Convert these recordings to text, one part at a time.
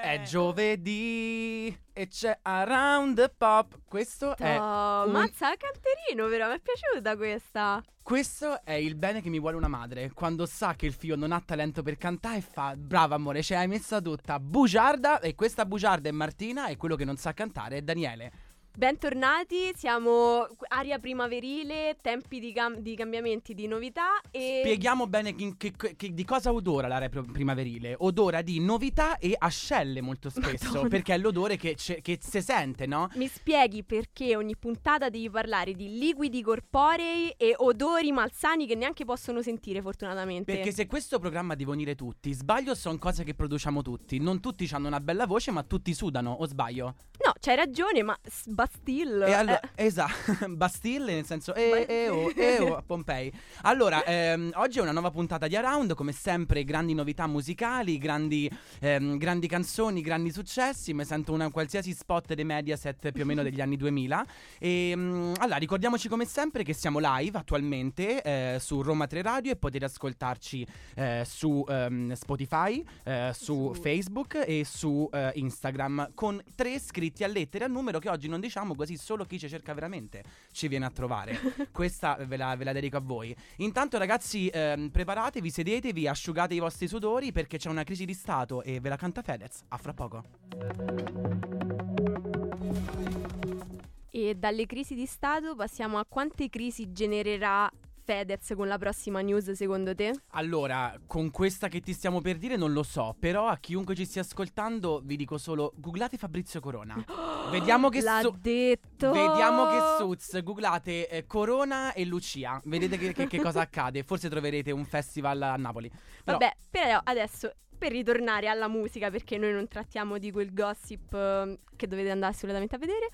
È giovedì e c'è Around the Pop. Questo è. Oh, un- mazza canterino, però mi è piaciuta questa. Questo è il bene che mi vuole una madre. Quando sa che il figlio non ha talento per cantare, fa: Brava amore, ce l'hai messa tutta bugiarda. E questa bugiarda è Martina. E quello che non sa cantare è Daniele. Bentornati, siamo aria primaverile, tempi di, cam- di cambiamenti, di novità e Spieghiamo bene chi- che- che- di cosa odora l'area pro- primaverile. Odora di novità e ascelle molto spesso. Madonna. Perché è l'odore che, c'è- che si sente, no? mi spieghi perché ogni puntata devi parlare di liquidi corporei e odori malsani che neanche possono sentire fortunatamente. Perché se questo programma deve unire tutti, sbaglio sono cose che produciamo tutti. Non tutti hanno una bella voce, ma tutti sudano, o sbaglio? No, c'hai ragione, ma s- Bastille E allora, eh, esatto, Bastille nel senso e, e, oh, e, oh, a Pompei. Allora, ehm, oggi è una nuova puntata di Around, come sempre grandi novità musicali, grandi, ehm, grandi canzoni, grandi successi, mi sento una qualsiasi spot dei Mediaset più o meno degli anni 2000. E mm, allora, ricordiamoci come sempre che siamo live attualmente eh, su Roma 3 Radio e potete ascoltarci eh, su ehm, Spotify, eh, su, Su- Facebook e su eh, Instagram con tre iscritti a lettere al numero che oggi non diciamo così solo chi ci cerca veramente ci viene a trovare. Questa ve la, ve la dedico a voi. Intanto ragazzi ehm, preparatevi, sedetevi, asciugate i vostri sudori perché c'è una crisi di stato e ve la canta Fedez. A fra poco. E dalle crisi di Stato passiamo a quante crisi genererà Fedez con la prossima news secondo te? Allora, con questa che ti stiamo per dire non lo so, però a chiunque ci stia ascoltando vi dico solo googlate Fabrizio Corona. Vediamo che L'ha su- detto Vediamo che Suits, googlate eh, Corona e Lucia, vedete che, che- che cosa accade, forse troverete un festival a Napoli. Però, Vabbè, però adesso per ritornare alla musica, perché noi non trattiamo di quel gossip eh, che dovete andare assolutamente a vedere.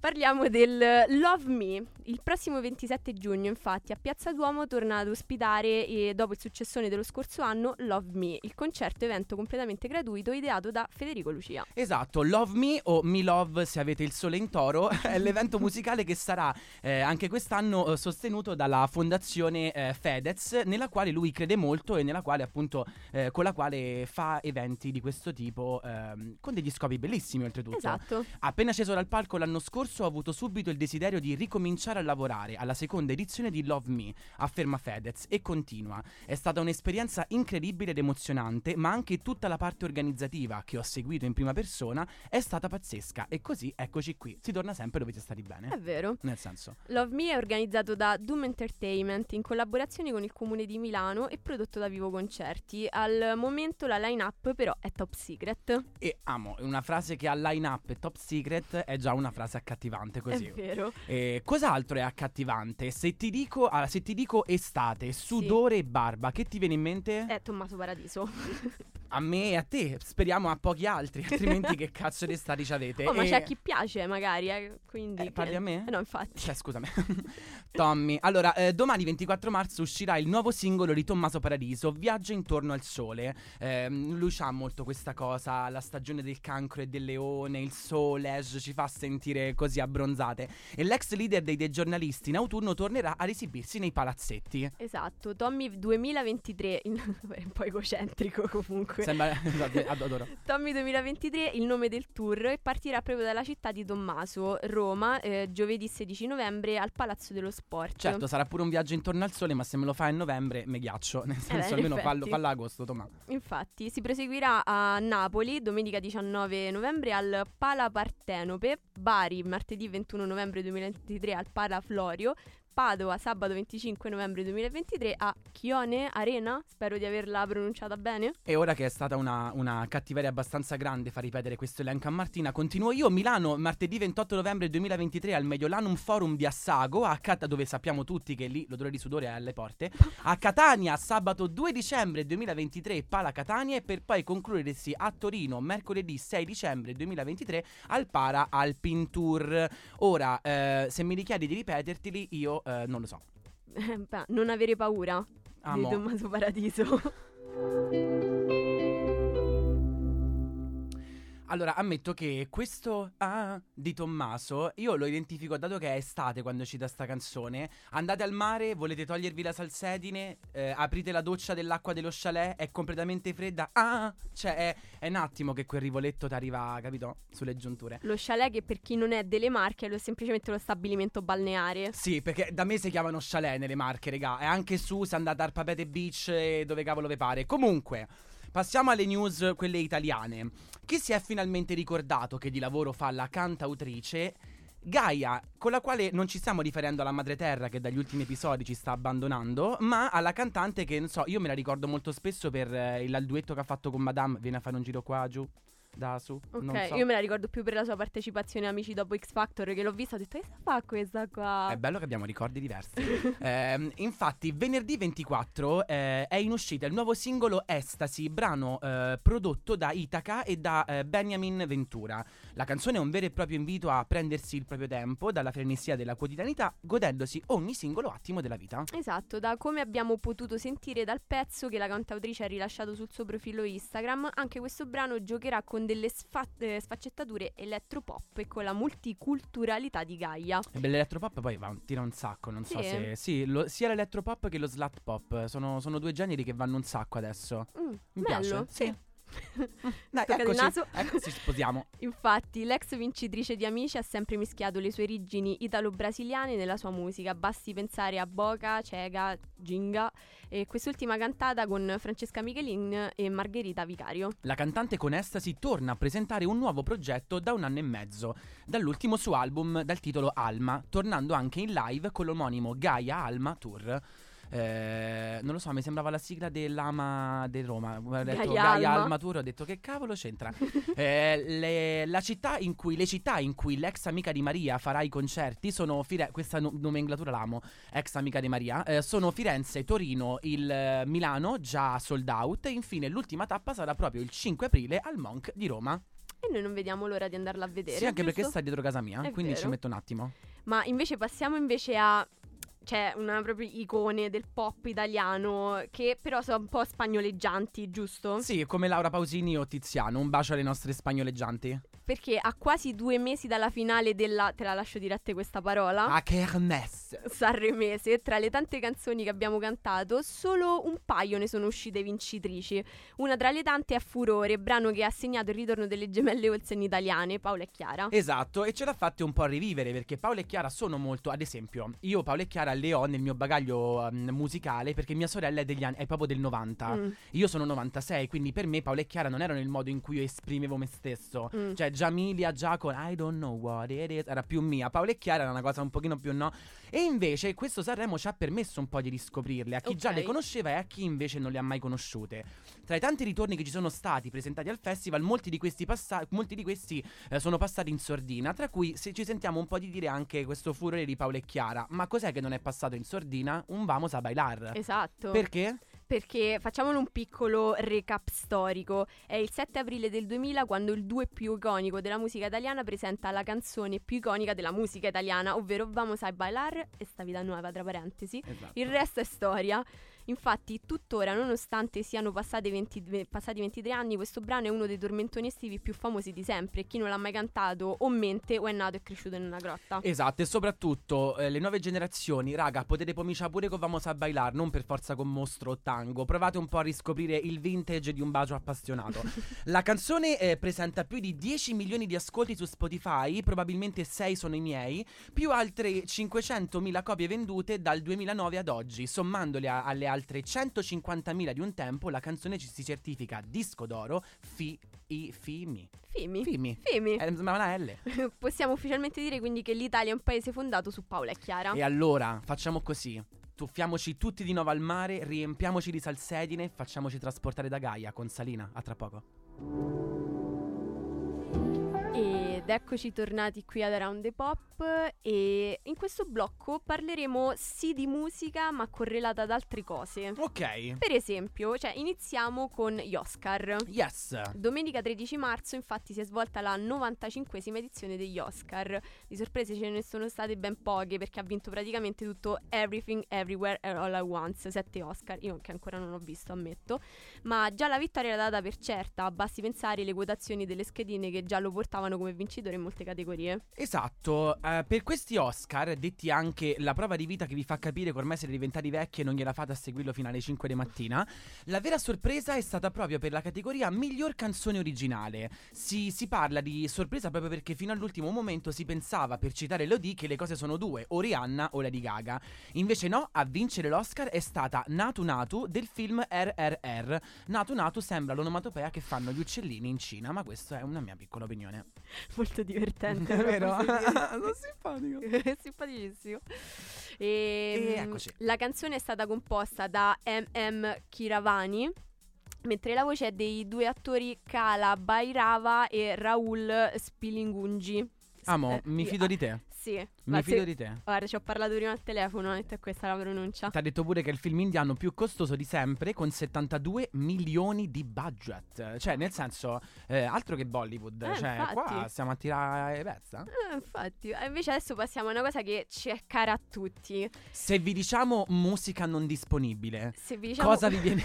Parliamo del Love Me. Il prossimo 27 giugno, infatti, a Piazza Duomo torna ad ospitare, eh, dopo il successone dello scorso anno, Love Me, il concerto evento completamente gratuito ideato da Federico Lucia. Esatto, Love Me o Me Love se avete il sole in toro è l'evento musicale che sarà eh, anche quest'anno eh, sostenuto dalla fondazione eh, Fedez, nella quale lui crede molto e nella quale appunto eh, con la quale fa eventi di questo tipo ehm, con degli scopi bellissimi oltretutto. Esatto. Appena sceso dal palco l'anno scorso ho avuto subito il desiderio di ricominciare a lavorare alla seconda edizione di Love Me, afferma Fedez e continua. È stata un'esperienza incredibile ed emozionante, ma anche tutta la parte organizzativa che ho seguito in prima persona è stata pazzesca e così eccoci qui. Si torna sempre dove siete stati bene. È vero. Nel senso, Love Me è organizzato da Doom Entertainment in collaborazione con il comune di Milano e prodotto da Vivo Concerti. Al momento la line-up però è top secret. e amo, una frase che ha line up e top secret è già una frase accattivante così. È vero. Eh, cos'altro è accattivante? Se ti dico, ah, se ti dico estate, sudore e barba, che ti viene in mente? È Tommaso Paradiso. A me e a te, speriamo a pochi altri, altrimenti che cazzo di estati ci avete? Oh, ma E- c'è a chi piace magari, eh, quindi... Eh, parli a me? Eh, no, infatti. Cioè, scusami. Tommy. Allora, eh, domani 24 marzo uscirà il nuovo singolo di Tommaso Paradiso, Viaggio intorno al sole. Ehm, lui ha molto questa cosa, la stagione del cancro e del leone, il sole ci fa sentire così abbronzate. E l'ex leader dei, dei giornalisti in autunno tornerà ad esibirsi nei palazzetti. Esatto, Tommy 2023, in- un po' egocentrico comunque. Sembra... esatto, ad- adoro. Tommy 2023 il nome del tour e partirà proprio dalla città di Tommaso, Roma, eh, giovedì 16 novembre al Palazzo dello Sport. Certo, sarà pure un viaggio intorno al sole, ma se me lo fai a novembre, me ghiaccio. Nel senso, Eh, in almeno fallo, fallo agosto, Tomà. Infatti, si proseguirà a Napoli domenica 19 novembre al Pala Partenope, Bari martedì 21 novembre 2023 al Pala Florio, Padova sabato 25 novembre 2023 a Chione Arena, spero di averla pronunciata bene. E ora che è stata una, una cattiveria abbastanza grande far ripetere questo elenco a Martina, continuo io. Milano, martedì 28 novembre 2023 al Mediolanum Forum di Assago, a Cat- dove sappiamo tutti che lì l'odore di sudore è alle porte. A Catania, sabato 2 dicembre 2023, Pala Catania, e per poi concludersi a Torino, mercoledì 6 dicembre 2023, al Para Alpin Tour. Ora, eh, se mi richiedi di ripeterteli, io eh, non lo so. Beh, non avere paura Amo. di Tommaso Paradiso. Allora, ammetto che questo ah di Tommaso io lo identifico dato che è estate quando cita sta canzone. Andate al mare, volete togliervi la salsedine, eh, aprite la doccia dell'acqua dello chalet, è completamente fredda. Ah, cioè è, è un attimo che quel rivoletto ti arriva, capito? Sulle giunture. Lo chalet che per chi non è delle Marche è lo- semplicemente lo stabilimento balneare. Sì, perché da me si chiamano chalet nelle marche, regà. E anche su se andate al Papete Beach e dove cavolo vi pare. Comunque, passiamo alle news, quelle italiane. Chi si è finalmente ricordato che di lavoro fa la cantautrice Gaia, con la quale non ci stiamo riferendo alla madre terra che dagli ultimi episodi ci sta abbandonando, ma alla cantante che, non so, io me la ricordo molto spesso per eh, il, il duetto che ha fatto con Madame, viene a fare un giro qua, giù, da, su, Ok, non so. io me la ricordo più per la sua partecipazione a Amici dopo X Factor che l'ho vista ho detto che fa questa qua? È bello che abbiamo ricordi diversi. Ehm, infatti, venerdì 24 eh, è in uscita il nuovo singolo Ecstasy, brano eh, prodotto da Itaca e da eh, Benjamin Ventura. La canzone è un vero e proprio invito a prendersi il proprio tempo dalla frenesia della quotidianità, godendosi ogni singolo attimo della vita. Esatto, da come abbiamo potuto sentire dal pezzo che la cantautrice ha rilasciato sul suo profilo Instagram, anche questo brano giocherà con delle sfa- eh, sfaccettature elettropop e con la multiculturalità di Gaia. E beh, l'elettropop poi va, tira un sacco, non so Sì? se... Sì, lo- sia l'elettropop che lo slut pop, sono, sono due generi che vanno un sacco adesso. Mm, Mi bello, piace, sì. Dai, eccoci, naso. eccoci, sposiamo. Infatti, l'ex vincitrice di Amici ha sempre mischiato le sue origini italo-brasiliane nella sua musica. Basti pensare a Boca, Cega, Ginga e quest'ultima cantata con Francesca Michelin e Margherita Vicario. La cantante con Ecstasy torna a presentare un nuovo progetto da un anno e mezzo, dall'ultimo suo album dal titolo Alma, tornando anche in live con l'omonimo Gaia Alma Tour. Eh, non lo so, mi sembrava la sigla dell'Ama di Roma. Ho detto Gaia Gaia, Alma. Alma Tour, ho detto che cavolo c'entra. Eh, le, la città in cui, le città in cui l'ex amica di Maria farà i concerti sono Fire- questa no- nomenclatura l'amo, ex amica di Maria, eh, sono Firenze, Torino, il eh, Milano già sold out e infine l'ultima tappa sarà proprio il 5 aprile al Monk di Roma. E noi non vediamo l'ora di andarla a vedere. sì, anche perché giusto? sta dietro casa mia, È quindi ci vero. metto un attimo. Ma invece passiamo invece a c'è una proprio icone del pop italiano che però sono un po' spagnoleggianti, giusto? Sì, come Laura Pausini o Tiziano, un bacio alle nostre spagnoleggianti. Perché a quasi due mesi dalla finale della te la lascio dire a te questa parola. A Kermesse. Sanremese, tra le tante canzoni che abbiamo cantato, solo un paio ne sono uscite vincitrici. Una tra le tante è Furore, brano che ha segnato il ritorno delle gemelle Olsen italiane, Paola e Chiara. Esatto, e ce l'ha fatte un po' rivivere perché Paolo e Chiara sono molto, ad esempio, io Paolo e Chiara le ho nel mio bagaglio ehm, musicale perché mia sorella è degli anni, è proprio del 90. Mm, Io sono 96, quindi per me Paolo e Chiara non erano il modo in cui io esprimevo me stesso. mm. Cioè, Giamilia già con I don't know what it is era più mia. Paolo e Chiara era una cosa un pochino più no. E invece questo Sanremo ci ha permesso un po' di riscoprirle a chi già Ok. le conosceva e a chi invece non le ha mai conosciute. Tra i tanti ritorni che ci sono stati presentati al festival, molti di questi, passa- molti di questi eh, sono passati in sordina, tra cui se ci sentiamo un po' di dire anche questo furore di Paolo e Chiara. Ma cos'è che non è passato in sordina? Un vamos a bailar. Esatto. Perché? Perché facciamolo un piccolo recap storico. È il 7 aprile del 2000 quando il duo più iconico della musica italiana presenta la canzone più iconica della musica italiana, ovvero Vamos a bailar e sta vita nuova, tra parentesi. Esatto. Il resto è storia. Infatti, tuttora, nonostante siano passati, 20 ve- passati 23 anni, questo brano è uno dei tormentoni estivi più famosi di sempre. Chi non l'ha mai cantato o mente o è nato e cresciuto in una grotta. Esatto, e soprattutto eh, le nuove generazioni, raga, potete pomiciare pure con Vamos a bailar, non per forza con mostro o tango. Provate un po' a riscoprire il vintage di un bacio appassionato. La canzone eh, presenta più di 10 milioni di ascolti su Spotify, probabilmente 6 sono i miei, più altre 500.000 copie vendute dal 2009 ad oggi. Sommandole a- alle altre 150.000 di un tempo, la canzone ci si certifica disco d'oro fi, i, fimi. Fimi. Fimi. Fimi. Eh, sembrava una L. Possiamo ufficialmente dire quindi che l'Italia è un paese fondato su Paola e Chiara. E allora facciamo così. Tuffiamoci tutti di nuovo al mare, riempiamoci di salsedine e facciamoci trasportare da Gaia con Salina. A tra poco. Ed eccoci tornati qui ad Around the Pop e in questo blocco parleremo sì di musica ma correlata ad altre cose. Ok. Per esempio, cioè, iniziamo con gli Oscar. Yes. Domenica 13 marzo infatti si è svolta la 95esima edizione degli Oscar. Di sorprese ce ne sono state ben poche perché ha vinto praticamente tutto Everything Everywhere All at Once, 7 Oscar, io che ancora non ho visto ammetto, ma già la vittoria era data per certa, basti pensare le quotazioni delle schedine che già lo portavano come vincitore in molte categorie. Esatto, eh, per questi Oscar, detti anche la prova di vita che vi fa capire che ormai siete diventati vecchi e non gliela fate a seguirlo fino alle 5 di mattina, la vera sorpresa è stata proprio per la categoria miglior canzone originale. Si, si parla di sorpresa proprio perché fino all'ultimo momento si pensava, per citare Lodi, che le cose sono due, o Rihanna o Lady Gaga. Invece no, a vincere l'Oscar è stata Natu Natu del film RRR. Natu Natu sembra l'onomatopea che fanno gli uccellini in Cina, ma questa è una mia piccola opinione. Molto divertente. È vero? Sono simpatico. Simpaticissimo. E, E eccoci. La canzone è stata composta da M.M. Kiravani. Mentre la voce è dei due attori Kala Bairava e Raul Spilingungi. Amo, eh, mi sì, fido di te. Sì, Mi ma fido se- di te. Guarda, ci ho parlato prima al telefono, ho detto è questa la pronuncia. Ti ha detto pure che è il film indiano più costoso di sempre con 72 milioni di budget. Cioè, nel senso, eh, altro che Bollywood. Eh, cioè, infatti. qua stiamo a tirare pezza. Eh, infatti, Eh, invece adesso passiamo a una cosa che ci è cara a tutti. Se vi diciamo musica non disponibile, Se vi diciamo cosa vi viene.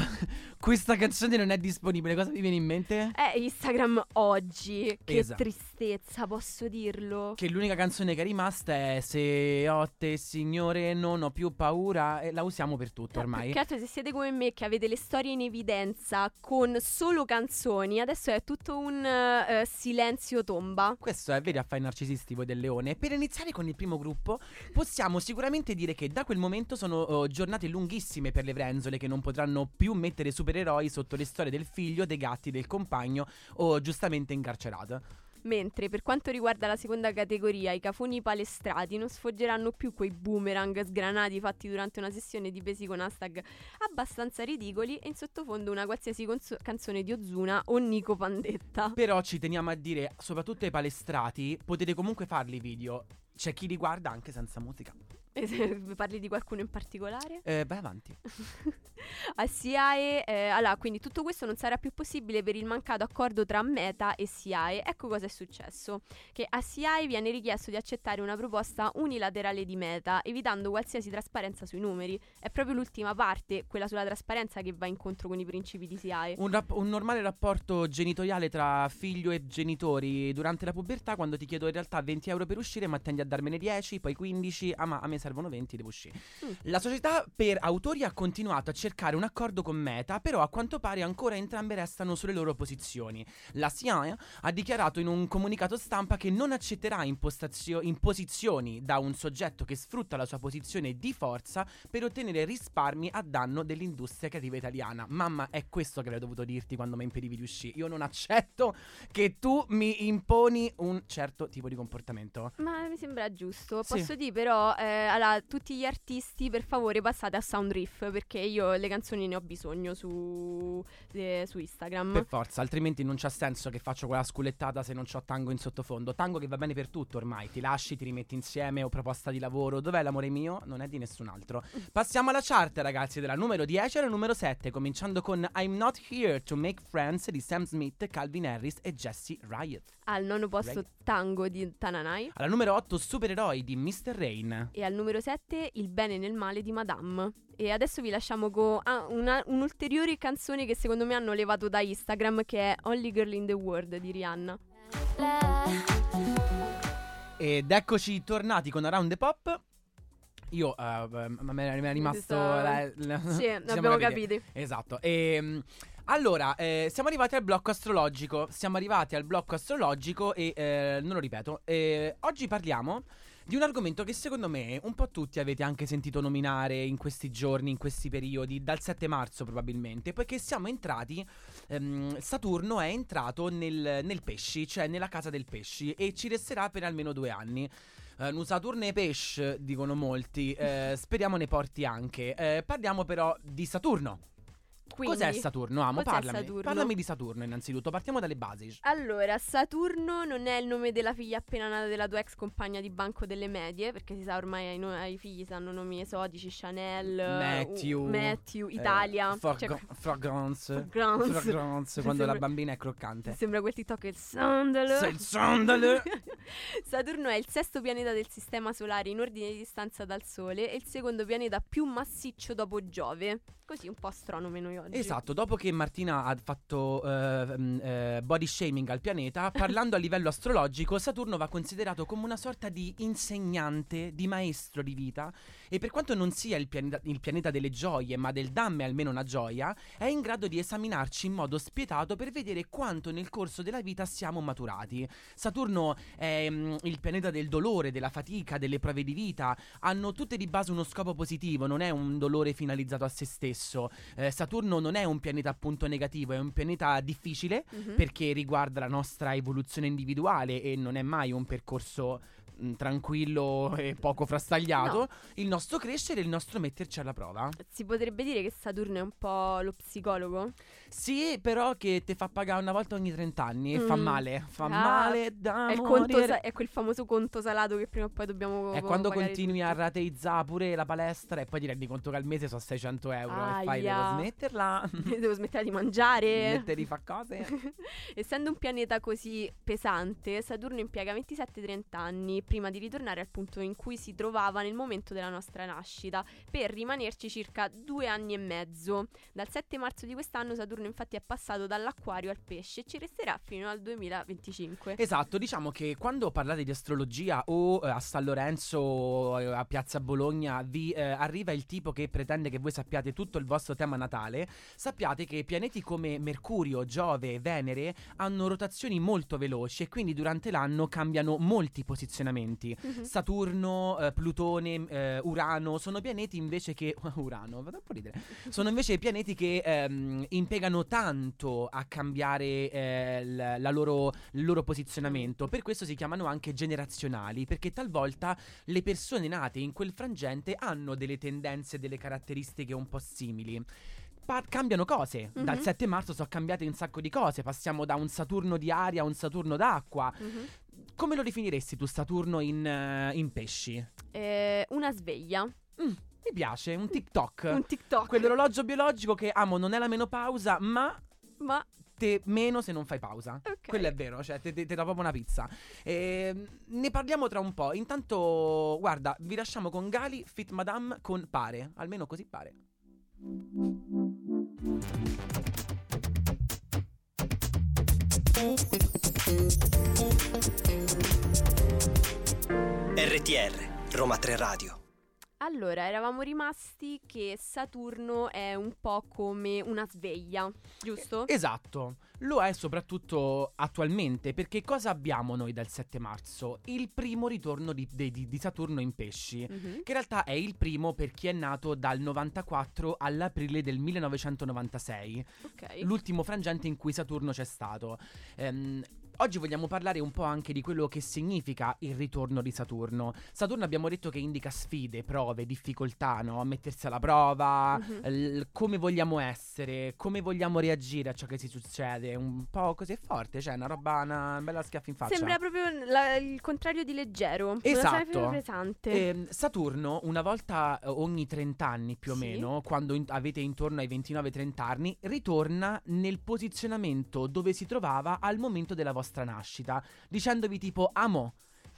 questa canzone non è disponibile, cosa vi viene in mente? Eh, Instagram oggi. Che Esatto. tristezza, posso dirlo. Che l'unica canzone che è rimasta è Se ho te, signore, non ho più paura. E la usiamo per tutto Eh, ormai. Altro se siete come me che avete le storie in evidenza con solo canzoni, adesso è tutto un eh, silenzio tomba. Questo è vero a fare i narcisisti voi del leone. Per iniziare con il primo gruppo, possiamo sicuramente dire che da quel momento sono oh, giornate lunghissime per le Vrenzole che non potranno più mettere supereroi sotto le storie del figlio, dei gatti, del compagno o giustamente incarcerato. Mentre per quanto riguarda la seconda categoria, i cafoni palestrati non sfoggeranno più quei boomerang sgranati fatti durante una sessione di pesi con hashtag abbastanza ridicoli e in sottofondo una qualsiasi conso- canzone di Ozuna o Nico Pandetta. Però ci teniamo a dire, soprattutto ai palestrati, potete comunque farli video. C'è chi li guarda anche senza musica. Parli di qualcuno in particolare? Eh, vai avanti. A SIAE, eh, allora, quindi tutto questo non sarà più possibile per il mancato accordo tra Meta e SIAE. Ecco cosa è successo: che a SIAE viene richiesto di accettare una proposta unilaterale di Meta, evitando qualsiasi trasparenza sui numeri. È proprio l'ultima parte, quella sulla trasparenza, che va incontro con i principi di SIAE. Un, rap- un normale rapporto genitoriale tra figlio e genitori durante la pubertà, quando ti chiedo in realtà 20 euro per uscire, ma tendi a darmene 10, poi 15, ah ma a me servono 20, devo uscire. Mm. La società per autori ha continuato a cercare un accordo con Meta, però a quanto pare ancora entrambe restano sulle loro posizioni. La SIAE ha dichiarato in un comunicato stampa che non accetterà impostazio- imposizioni da un soggetto che sfrutta la sua posizione di forza per ottenere risparmi a danno dell'industria creativa italiana. Mamma, è questo che avrei dovuto dirti quando mi impedivi di uscire. Io non accetto che tu mi imponi un certo tipo di comportamento. Ma mi sembra giusto. Sì. Posso dire però, eh, allora, tutti gli artisti, per favore, passate a Soundriff perché io le canzoni ne ho bisogno su, eh, su Instagram. Per forza, altrimenti non c'ha senso che faccio quella sculettata se non c'ho tango in sottofondo. Tango che va bene per tutto ormai. Ti lasci, ti rimetti insieme o proposta di lavoro. Dov'è l'amore mio? Non è di nessun altro. Passiamo alla chart, ragazzi, della numero 10 alla numero 7, cominciando con I'm Not Here to Make Friends di Sam Smith, Calvin Harris e Jesse Riot. Al nono posto Right. Tango di Tananai. Alla numero 8, Supereroi di Mr. Rain. E al numero 7 Il bene nel male di Madame. E adesso vi lasciamo con ah, una- un'ulteriore canzone che secondo me hanno levato da Instagram che è Only Girl in the World di Rihanna. Ed eccoci tornati con Around the Pop. Io, eh, ma mi è rimasto. la- la- Sì, l'abbiamo capito. Esatto. E, allora, eh, siamo arrivati al blocco astrologico. Siamo arrivati al blocco astrologico e eh, non lo ripeto. eh, oggi parliamo di un argomento che secondo me un po' tutti avete anche sentito nominare in questi giorni, in questi periodi, dal 7 marzo probabilmente, poiché siamo entrati, ehm, Saturno è entrato nel, nel pesci, cioè nella casa del pesci e ci resterà per almeno due anni. Eh, un Saturno e pesce, dicono molti, eh, speriamo ne porti anche. Eh, parliamo però di Saturno. Quindi, Cos'è Saturno? Amo, cos'è parlami. Saturno? Parlami di Saturno innanzitutto, partiamo dalle basi. Allora, Saturno non è il nome della figlia appena nata della tua ex compagna di banco delle medie, perché si sa ormai ai, no- ai figli sanno nomi esotici, Chanel, Matthew, uh, Matthew eh, Italia. Cioè, fragrance. Fragrance. Quando la bambina è croccante. Sembra quel TikTok il sandalo. Il sandalo. Saturno è il sesto pianeta del sistema solare in ordine di distanza dal Sole e il secondo pianeta più massiccio dopo Giove. Così un po' astronomi noi oggi. Esatto, dopo che Martina ha fatto eh, mm, eh, body shaming al pianeta, parlando a livello astrologico, Saturno va considerato come una sorta di insegnante, di maestro di vita e per quanto non sia il pianeta, il pianeta delle gioie, ma del damme almeno una gioia, è in grado di esaminarci in modo spietato per vedere quanto nel corso della vita siamo maturati. Saturno è mm, il pianeta del dolore, della fatica, delle prove di vita, hanno tutte di base uno scopo positivo, non è un dolore finalizzato a se stesso. Eh, Saturno non è un pianeta appunto negativo, è un pianeta difficile Mhm. perché riguarda la nostra evoluzione individuale e non è mai un percorso mh, tranquillo e poco frastagliato. No. Il nostro crescere e il nostro metterci alla prova. Si potrebbe dire che Saturno è un po' lo psicologo? Sì, però che ti fa pagare una volta ogni 30 anni e fa Mm. male. Fa Ah, male da È, sa- è quel famoso conto salato che prima o poi dobbiamo È quando continui tutti. a rateizzare pure la palestra e poi ti rendi conto che al mese sono 600 euro e fai devo Aia. smetterla. Devo smettere di mangiare. Smettere di fare cose. Essendo un pianeta così pesante, Saturno impiega 27-30 anni prima di ritornare al punto in cui si trovava nel momento della nostra nascita, per rimanerci circa due anni e mezzo. Dal 7 marzo di quest'anno Saturno infatti è passato dall'acquario al pesce e ci resterà fino al 2025. Esatto, diciamo che quando parlate di astrologia o eh, a San Lorenzo eh, a Piazza Bologna vi eh, arriva il tipo che pretende che voi sappiate tutto il vostro tema natale, sappiate che pianeti come Mercurio, Giove Venere hanno rotazioni molto veloci e quindi durante l'anno cambiano molti posizionamenti. Mhm. Saturno, eh, Plutone, eh, Urano sono pianeti invece che Urano, vado un po' a ridere. Sono invece pianeti che ehm, impiegano tanto a cambiare eh, la loro, il loro posizionamento. Per questo si chiamano anche generazionali, perché talvolta le persone nate in quel frangente hanno delle tendenze, delle caratteristiche un po' simili. Pa- cambiano cose. Dal Mhm. 7 marzo sono cambiate un sacco di cose. Passiamo da un Saturno di aria a un Saturno d'acqua. Mhm. Come lo definiresti tu Saturno in, eh, in pesci? Eh, una sveglia, Mm, mi piace, un TikTok. un TikTok. Quell'orologio biologico che amo non è la menopausa, ma Ma te meno se non fai pausa. ok. Quello è vero, cioè te, te- te dà proprio una pizza. Ehm, ne parliamo tra un po'. Intanto, guarda, vi lasciamo con Gali, Fit Madame con Pare. Almeno così pare. RTR, Roma 3 Radio. Allora, eravamo rimasti che Saturno è un po' come una sveglia, giusto? Esatto, lo è soprattutto attualmente perché cosa abbiamo noi dal 7 marzo? Il primo ritorno di, di- di- Saturno in pesci. Mhm. Che in realtà è il primo per chi è nato dal 94 all'aprile del 1996. Ok. l'ultimo frangente in cui Saturno c'è stato. Ehm, oggi vogliamo parlare un po' anche di quello che significa il ritorno di Saturno. Saturno abbiamo detto che indica sfide, prove, difficoltà, no? Mettersi alla prova, Mhm. l- come vogliamo essere, come vogliamo reagire a ciò che si succede. Un po' così forte, cioè una roba, una bella schiaffa in faccia. Sembra proprio la- il contrario di leggero. Esatto. pesante. Ehm, Saturno, una volta eh, ogni 30 anni più o Sì. meno, quando in- avete intorno ai 29-30 anni, ritorna nel posizionamento dove si trovava al momento della vostra nascita, dicendovi tipo, amo,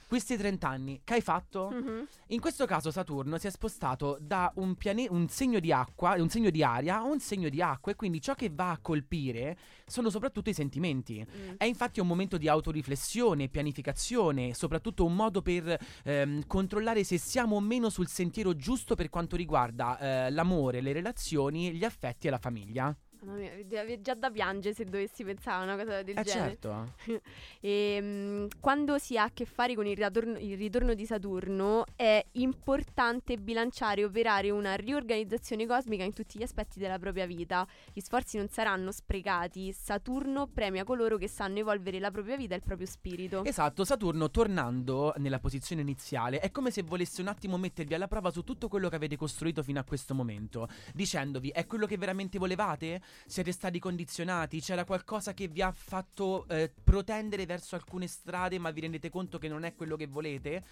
questi 30 anni, che hai fatto? Mhm. In questo caso Saturno si è spostato da un, piane- un segno di acqua, un segno di aria a un segno di acqua e quindi ciò che va a colpire sono soprattutto i sentimenti. Mm. È infatti un momento di autoriflessione, pianificazione, soprattutto un modo per ehm, controllare se siamo o meno sul sentiero giusto per quanto riguarda eh, l'amore, le relazioni, gli affetti e la famiglia. Mamma mia, mi- già da piangere se dovessi pensare a una cosa del Eh genere. certo. E, mm, quando si ha a che fare con il ritorno, il ritorno di Saturno è importante bilanciare e operare una riorganizzazione cosmica in tutti gli aspetti della propria vita. Gli sforzi non saranno sprecati. Saturno premia coloro che sanno evolvere la propria vita e il proprio spirito. Esatto, Saturno tornando nella posizione iniziale è come se volesse un attimo mettervi alla prova su tutto quello che avete costruito fino a questo momento, dicendovi è quello che veramente volevate? Siete stati condizionati? C'era qualcosa che vi ha fatto eh, protendere verso alcune strade ma vi rendete conto che non è quello che volete?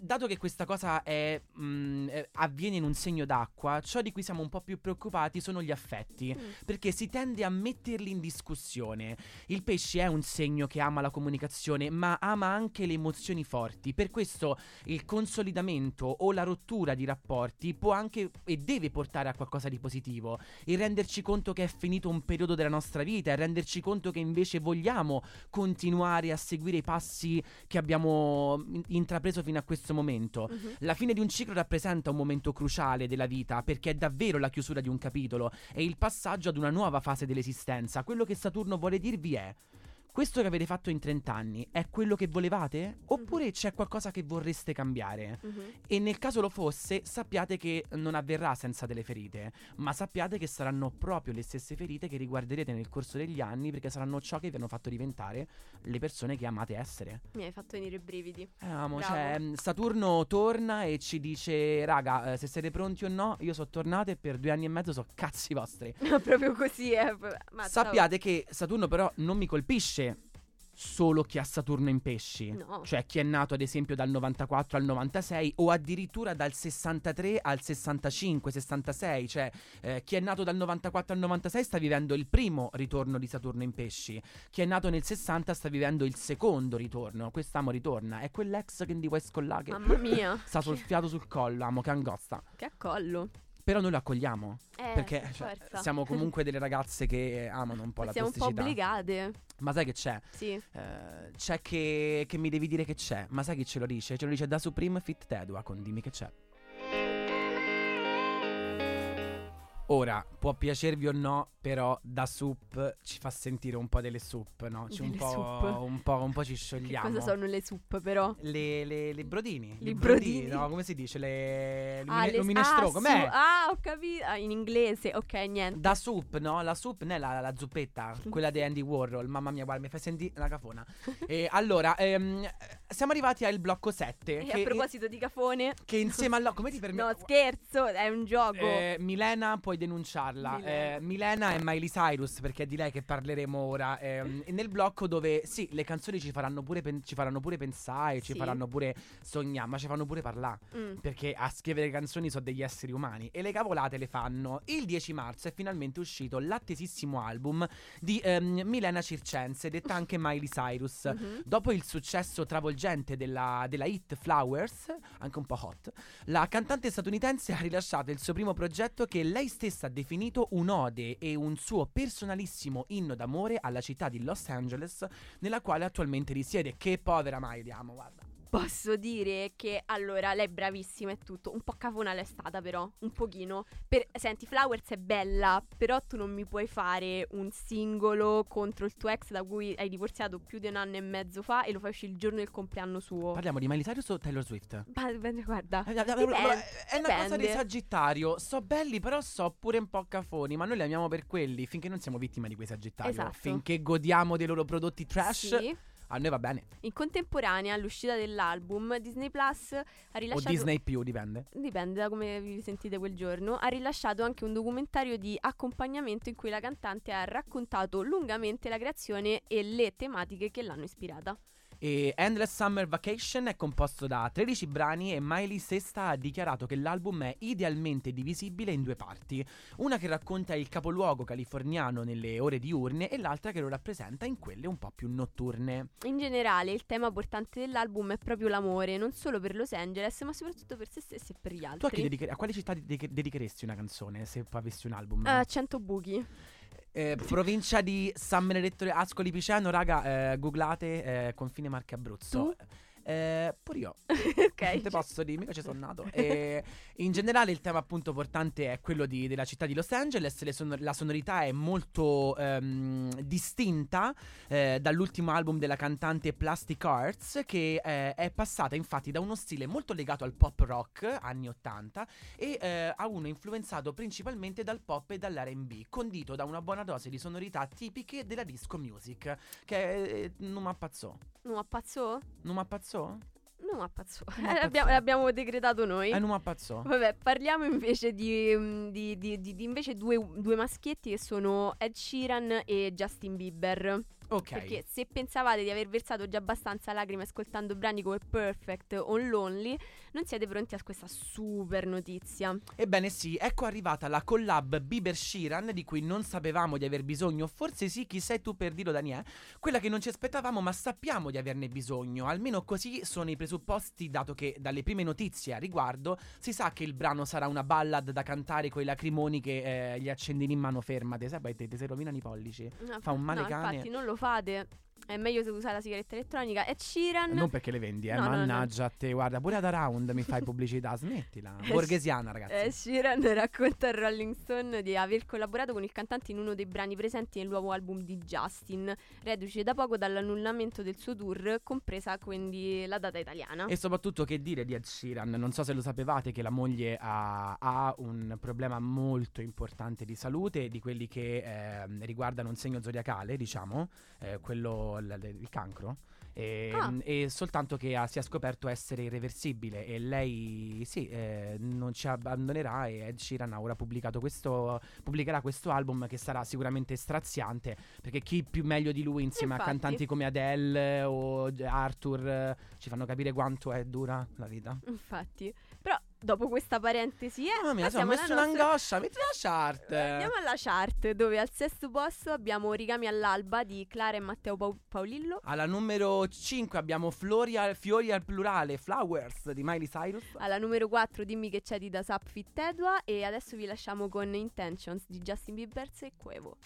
Dato che questa cosa è, eh, avviene in un segno d'acqua, ciò di cui siamo un po' più preoccupati sono gli affetti, Mm. perché si tende a metterli in discussione. Il pesce è un segno che ama la comunicazione, ma ama anche le emozioni forti. Per questo il consolidamento o la rottura di rapporti può anche e deve portare a qualcosa di positivo. Il renderci conto che è finito un periodo della nostra vita, il renderci conto che invece vogliamo continuare a seguire i passi che abbiamo in- intrapreso fino a questo momento. Mhm. La fine di un ciclo rappresenta un momento cruciale della vita perché è davvero la chiusura di un capitolo e il passaggio ad una nuova fase dell'esistenza. Quello che Saturno vuole dirvi è questo che avete fatto in 30 anni è quello che volevate? Oppure c'è qualcosa che vorreste cambiare? Mhm. E nel caso lo fosse, sappiate che non avverrà senza delle ferite, ma sappiate che saranno proprio le stesse ferite che riguarderete nel corso degli anni perché saranno ciò che vi hanno fatto diventare le persone che amate essere. Mi hai fatto venire i brividi. Eh, amo, cioè, mh, Saturno torna e ci dice, raga, eh, se siete pronti o no, io sono tornato e per due anni e mezzo so cazzi vostri. Proprio così, eh. Ma Sappiate che Saturno però non mi colpisce solo chi ha Saturno in pesci. No. Cioè chi è nato ad esempio dal 94 al 96 o addirittura dal 63 al 65, 66, cioè eh, chi è nato dal 94 al 96 sta vivendo il primo ritorno di Saturno in pesci, chi è nato nel 60 sta vivendo il secondo ritorno, quest'amo ritorna, è quell'ex che vuoi scollare che Mamma mia. sta sul fiato sul collo, amo che angosta. Che accollo. Però noi lo accogliamo, Eh, perché per cioè, siamo comunque delle ragazze che amano un po' la Siamo un po' tossicità. obbligate. Ma sai che c'è? Sì. Eh, c'è che, che mi devi dire che c'è. Ma sai chi ce lo dice? Ce lo dice da Supreme Fit Tedua con Dimmi che c'è. Ora, può piacervi o no, però da soup ci fa sentire un po' delle soup, no? Ci un, Delle po', soup. un, po', un po' ci Che sciogliamo. cosa sono le sup però? Le, le, le brodini. I brodini. No, come si dice? Le Ah, le- luminestro, ah, com'è? su- ah, ho capito. Ah, in inglese, ok, niente. Da soup, no? La soup non è la, la zuppetta, quella di Andy Warhol. Mamma mia, guarda, mi fai sentire una cafona. e allora, ehm, siamo arrivati al blocco 7. E che, a proposito di cafone, che insieme alla. Come ti permetti? no, scherzo, è un gioco. Eh, Milena, puoi denunciarla. Milena. Eh, Milena e Miley Cyrus, perché è di lei che parleremo ora. ehm, nel blocco dove sì, le canzoni ci faranno pure, pen- ci faranno pure pensare, ci Sì. faranno pure sognare, ma ci fanno pure parlare. Mm. Perché a scrivere canzoni sono degli esseri umani e le cavolate le fanno. Il 10 marzo è finalmente uscito l'attesissimo album di ehm, Milena Circense, detta anche Miley Cyrus. Mhm. Dopo il successo travolgente della, della hit Flowers, anche un po' hot, la cantante statunitense ha rilasciato il suo primo progetto che lei stessa ha definito un'ode e un suo personalissimo inno d'amore alla città di Los Angeles, nella quale attualmente risiede. Che povera Miley, amo, guarda. Posso dire che allora lei è bravissima e tutto. Un po' cafonale è stata, però. Un pochino. Per- Senti, Flowers è bella, però tu non mi puoi fare un singolo contro il tuo ex da cui hai divorziato più di un anno e mezzo fa e lo fai uscire il giorno del compleanno suo. Parliamo di Miley Cyrus o Taylor Swift? Ma, guarda, Eh, eh, eh, dipende, È una cosa di. Sagittario. So belli, però so pure un po' cafoni. Ma noi li amiamo per quelli. Finché non siamo vittime di quei Sagittario. Esatto. Finché godiamo dei loro prodotti trash. Sì. A noi va bene. In contemporanea all'uscita dell'album, Disney Plus ha O rilasciato Disney più, dipende. Dipende da come vi sentite quel giorno. Ha rilasciato anche un documentario di accompagnamento in cui la cantante ha raccontato lungamente la creazione e le tematiche che l'hanno ispirata. E Endless Summer Vacation è composto da 13 brani e Miley stessa ha dichiarato che l'album è idealmente divisibile in due parti. Una che racconta il capoluogo californiano nelle ore diurne e l'altra che lo rappresenta in quelle un po' più notturne. In generale, il tema portante dell'album è proprio l'amore, non solo per Los Angeles, ma soprattutto per se stessi e per gli Tu a, chi altri. dediche- a quale città dediche- dedicheresti una canzone se avessi un album? Ah, 100 buchi. Eh, provincia di San Benedetto Ascoli Piceno, raga, eh, googlate eh, confine Marche Abruzzo. Eh, pure io. ok. Te posso dire, mica ci sono nato. E in generale il tema appunto portante è quello di- della città di Los Angeles, le sonor- la sonorità è molto ehm, distinta eh, dall'ultimo album della cantante Plastic Arts che eh, è passata infatti da uno stile molto legato al pop rock anni 80 e eh, a uno influenzato principalmente dal pop e dall'R&B, condito da una buona dose di sonorità tipiche della disco music, che eh, non mi appazzò. Non appazzò? Non mi appazzò? Non appazzò. Non Eh, appazzò. l'abbiamo, l'abbiamo decretato noi. Eh, non mi appazzò. Vabbè, parliamo invece di, mm, di- di- di- di invece due, due maschietti che sono Ed Sheeran e Justin Bieber. Ok. Perché se pensavate di aver versato già abbastanza lacrime ascoltando brani come Perfect o Lonely, non siete pronti a questa super notizia. Ebbene sì, ecco arrivata la collab Bieber-Sheeran di cui non sapevamo di aver bisogno, forse sì, chi sei tu per dirlo Daniele, quella che non ci aspettavamo ma sappiamo di averne bisogno, almeno così sono i presupposti dato che dalle prime notizie a riguardo si sa che il brano sarà una ballad da cantare con i lacrimoni che eh, gli accendini in mano fermate, sai, poi te, te si rovinano i pollici. No, Fa un male no, cane. infatti non lo fate. È meglio se usate la sigaretta elettronica. Ed Sheeran Non perché le vendi, eh, No, no, no. mannaggia a te, guarda, pure ad Around mi fai pubblicità, smettila, Eh, borghesiana ragazzi. Ed Sheeran racconta a Rolling Stone di aver collaborato con il cantante in uno dei brani presenti nel nuovo album di Justin, reduce da poco dall'annullamento del suo tour, compresa quindi la data italiana. E soprattutto che dire di Ed Sheeran? Non so se lo sapevate che la moglie ha, ha un problema molto importante di salute, di quelli che ehm, riguardano un segno zodiacale, diciamo, eh, quello l- l- il cancro. E, Ah. e soltanto che ha- si è scoperto essere irreversibile e lei sì eh, non ci abbandonerà e Ed Sheeran ha ora pubblicato questo pubblicherà questo album che sarà sicuramente straziante perché chi più meglio di lui insieme Infatti. a cantanti come Adele o Arthur ci fanno capire quanto è dura la vita Infatti. Però dopo questa parentesi, eh, Mamma mia, sono messo nostra- un'angoscia, metti la chart. Eh, Andiamo alla chart dove al sesto posto abbiamo Origami all'alba di Clara e Matteo Pau- Paolillo. Alla numero 5 abbiamo Floria- Fiori al plurale, Flowers di Miley Cyrus. Alla numero 4 Dimmi che c'è di Da Sap Fit Edua e adesso vi lasciamo con Intentions di Justin Bieber e Quevo.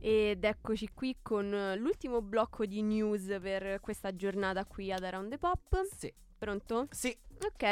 Ed eccoci qui con l'ultimo blocco di news per questa giornata qui ad Around the Pop. Sì. Pronto? Sì, Ok,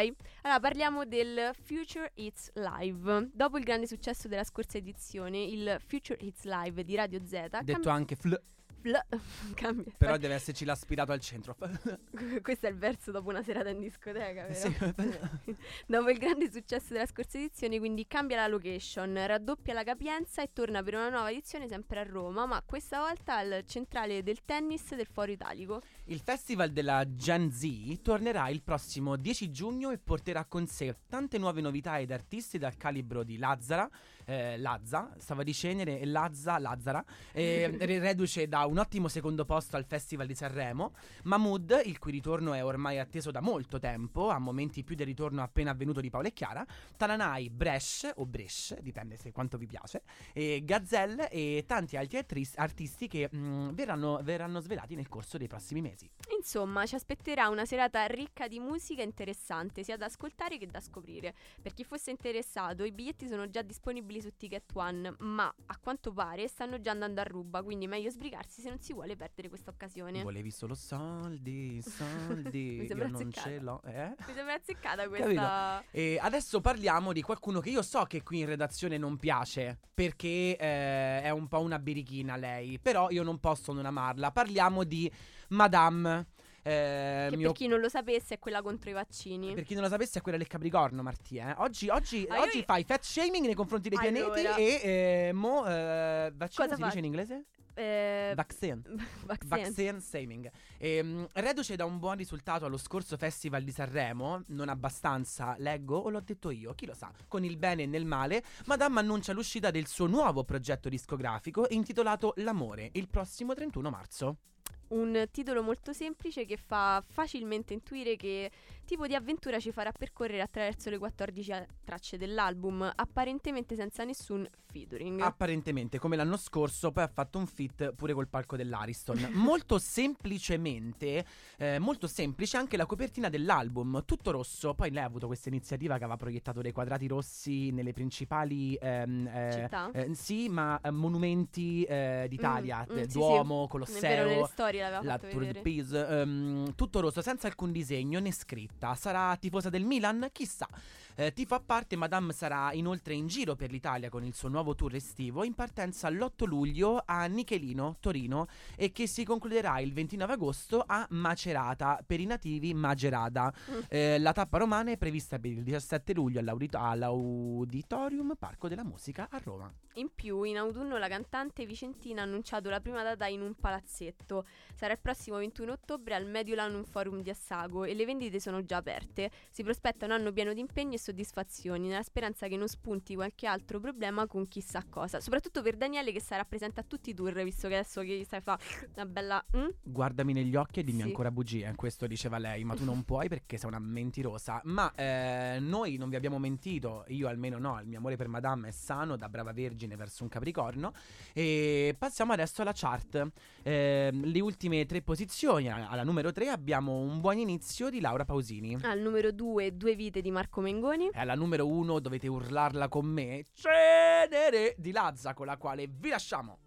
allora parliamo del Future Hits Live. Dopo il grande successo della scorsa edizione, il Future Hits Live di Radio Z detto cambia- anche fl, fl- cambia- però deve esserci l'aspirato al centro. Questo è il verso dopo una serata in discoteca? Sì. Dopo il grande successo della scorsa edizione, quindi cambia la location, raddoppia la capienza e torna per una nuova edizione sempre a Roma, ma questa volta al centrale del tennis del Foro Italico. Il festival della Gen Z tornerà il prossimo 10 giugno e porterà con sé tante nuove novità ed artisti dal calibro di Lazzara, eh, Lazza, stava di cenere, e Lazza, Lazzara, eh, re- reduce da un ottimo secondo posto al Festival di Sanremo, Mahmood, il cui ritorno è ormai atteso da molto tempo, a momenti più del ritorno appena avvenuto di Paolo e Chiara, Tananai, Bresh o Bresh, dipende se quanto vi piace, e Gazelle e tanti altri artisti che mm, verranno, verranno svelati nel corso dei prossimi mesi. Insomma, ci aspetterà una serata ricca di musica interessante, sia da ascoltare che da scoprire. Per chi fosse interessato, i biglietti sono già disponibili su Ticket One, ma a quanto pare stanno già andando a ruba, quindi meglio sbrigarsi se non si vuole perdere questa occasione. Volevi solo soldi, soldi, Mi io sembra non azzeccata. ce l'ho, eh? Mi sembra azzeccata questa. E adesso parliamo di qualcuno che io so che qui in redazione non piace, perché eh, è un po' una birichina lei, però io non posso non amarla. Parliamo di Madame. eh, Che mio- per chi non lo sapesse è quella contro i vaccini. per chi non lo sapesse è quella del Capricorno, Martì. eh. Oggi, oggi- Ah, io- oggi fai fat shaming nei confronti dei Allora. pianeti e eh, mo eh, vaccino Cosa si fa- dice in inglese? Eh, Vaccine. vaccine. Vaccine Shaming. Ehm, reduce da un buon risultato allo scorso Festival di Sanremo, non abbastanza, leggo o l'ho detto io, chi lo sa, con il bene e nel male, Madame annuncia l'uscita del suo nuovo progetto discografico intitolato L'amore, il prossimo 31 marzo. Un titolo molto semplice che fa facilmente intuire che tipo di avventura ci farà percorrere attraverso le 14 a- tracce dell'album, apparentemente senza nessun featuring. Apparentemente, come l'anno scorso, poi ha fatto un fit pure col palco dell'Ariston. molto semplicemente, eh, molto semplice anche la copertina dell'album, tutto rosso. Poi lei ha avuto questa iniziativa che aveva proiettato dei quadrati rossi nelle principali ehm, eh, Città? eh, sì, ma eh, monumenti eh, d'Italia, Mm, mm, eh, sì, sì. Duomo, È vero, Colosseo. nelle storie l'aveva La fatto Tour vedere. Pise, ehm, tutto rosso, senza alcun disegno né scritta. Sarà tifosa del Milan? Chissà. Eh, tifo a parte, Madame sarà inoltre in giro per l'Italia con il suo nuovo tour estivo in partenza l'8 luglio a Nichelino, Torino e che si concluderà il 29 agosto a Macerata, per i nativi Magerata. Mm. Eh, la tappa romana è prevista per il 17 luglio all'audito- all'Auditorium Parco della Musica a Roma. In più, in autunno la cantante vicentina ha annunciato la prima data in un palazzetto. Sarà il prossimo 21 ottobre al Mediolanum Forum di Assago e le vendite sono già aperte. Si prospetta un anno pieno di impegni e soddisfazioni, nella speranza che non spunti qualche altro problema con chissà cosa. Soprattutto per Daniele che sarà presente a tutti i tour, visto che adesso che stai fa una bella... mm? Guardami negli occhi e dimmi Sì. ancora bugie, questo diceva lei, ma tu non puoi perché sei una mentirosa. Ma eh, noi non vi abbiamo mentito, io almeno no, il mio amore per Madame è sano, da brava vergine verso un capricorno. E passiamo adesso alla chart. Eh, le ultime tre posizioni, alla numero 3 abbiamo un buon inizio di Laura Pausini. Al numero 2, Due vite di Marco Mengoni. E alla numero 1 dovete urlarla con me, Cenere di Lazza, con la quale vi lasciamo.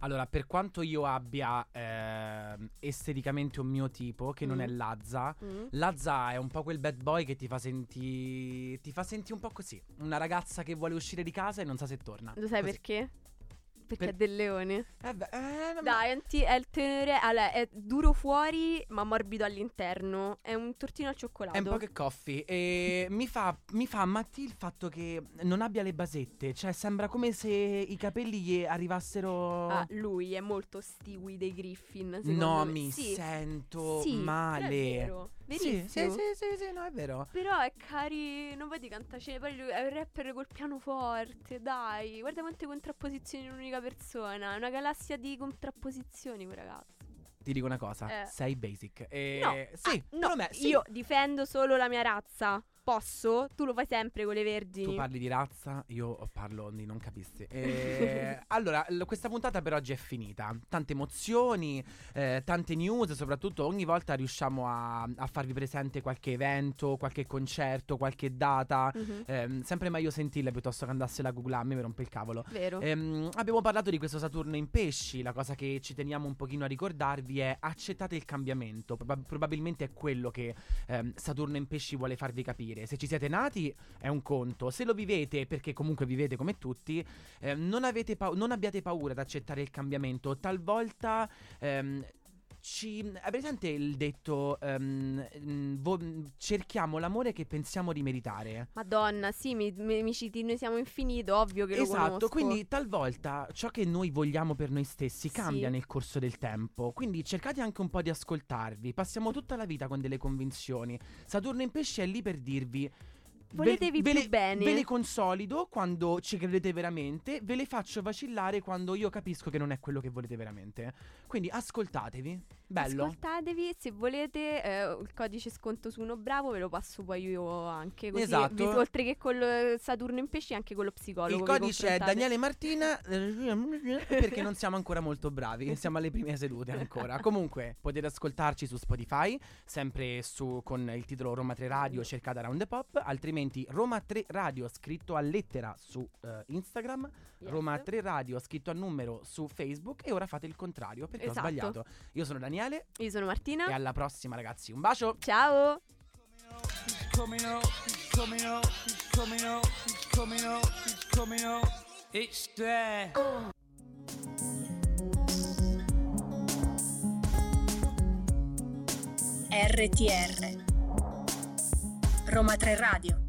Allora, per quanto io abbia ehm, esteticamente un mio tipo, che non Mm. è Lazza, Mm. Lazza è un po' quel bad boy che ti fa sentire. Ti fa sentire un po' così. Una ragazza che vuole uscire di casa e non sa se torna. Lo sai Così. perché? Perché Per- è del leone. Eh beh, eh, Dai, anti- è il tenere. Allora, è duro fuori, ma morbido all'interno. È un tortino al cioccolato. È un po' che coffee e mi fa, mi fa Matti il fatto che non abbia le basette, cioè sembra come se i capelli gli arrivassero... Ah, lui è molto Stewie dei Griffin. no, me. mi sì. sento sì, male. È vero. Sì, sì, sì, sì, sì, no, è vero. Però è carino, poi di cantacene, poi è un rapper col pianoforte, dai, guarda quante contrapposizioni in un'unica persona, è una galassia di contrapposizioni quel ragazzo. Ti dico una cosa, Eh. sei basic. E... No, sì, ah, no, me- sì. io difendo solo la mia razza, posso? Tu lo fai sempre con le vergini. Tu parli di razza, io parlo di non capissi. E... allora, l- questa puntata per oggi è finita. Tante emozioni, eh, tante news, soprattutto ogni volta riusciamo a, a farvi presente qualche evento, qualche concerto, qualche data. Mhm, Ehm, sempre meglio sentirle piuttosto che andarsela a me mi rompe il cavolo. Vero. Ehm, abbiamo parlato di questo Saturno in pesci, la cosa che ci teniamo un pochino a ricordarvi è accettate il cambiamento, Proba- probabilmente è quello che ehm, Saturno in pesci vuole farvi capire. Se ci siete nati è un conto, se lo vivete perché comunque vivete come tutti, ehm, non, pau- non abbiate paura ad accettare il cambiamento, talvolta... ehm, ci, hai presente il detto mm, vo- cerchiamo l'amore che pensiamo di meritare? Madonna, sì, mi, mi- mi citi Noi siamo infinito, ovvio che lo Esatto, conosco. quindi talvolta ciò che noi vogliamo per noi stessi Sì. cambia nel corso del tempo. Quindi cercate anche un po' di ascoltarvi. Passiamo tutta la vita con delle convinzioni. Saturno in pesce è lì per dirvi. Voletevi ve, più le, bene. Ve le consolido quando ci credete veramente, ve le faccio vacillare quando io capisco che non è quello che volete veramente. Quindi ascoltatevi. Bello. Ascoltatevi, se volete eh, il codice sconto su uno bravo ve lo passo poi io anche così. Esatto. vi- oltre che con Saturno in pesci anche con lo psicologo. Il codice è. Daniele Martina perché non siamo ancora molto bravi, siamo alle prime sedute ancora. Comunque potete ascoltarci su Spotify, sempre su, con il titolo Roma 3 Radio, cercate Round the Pop, altrimenti Roma 3 Radio scritto a lettera su eh, Instagram, Yes. Roma 3 Radio scritto a numero su Facebook e ora fate il contrario perché Esatto. ho sbagliato. Io sono Daniele Io sono Martina. e alla prossima ragazzi, un bacio! Ciao. RTR Roma 3 Radio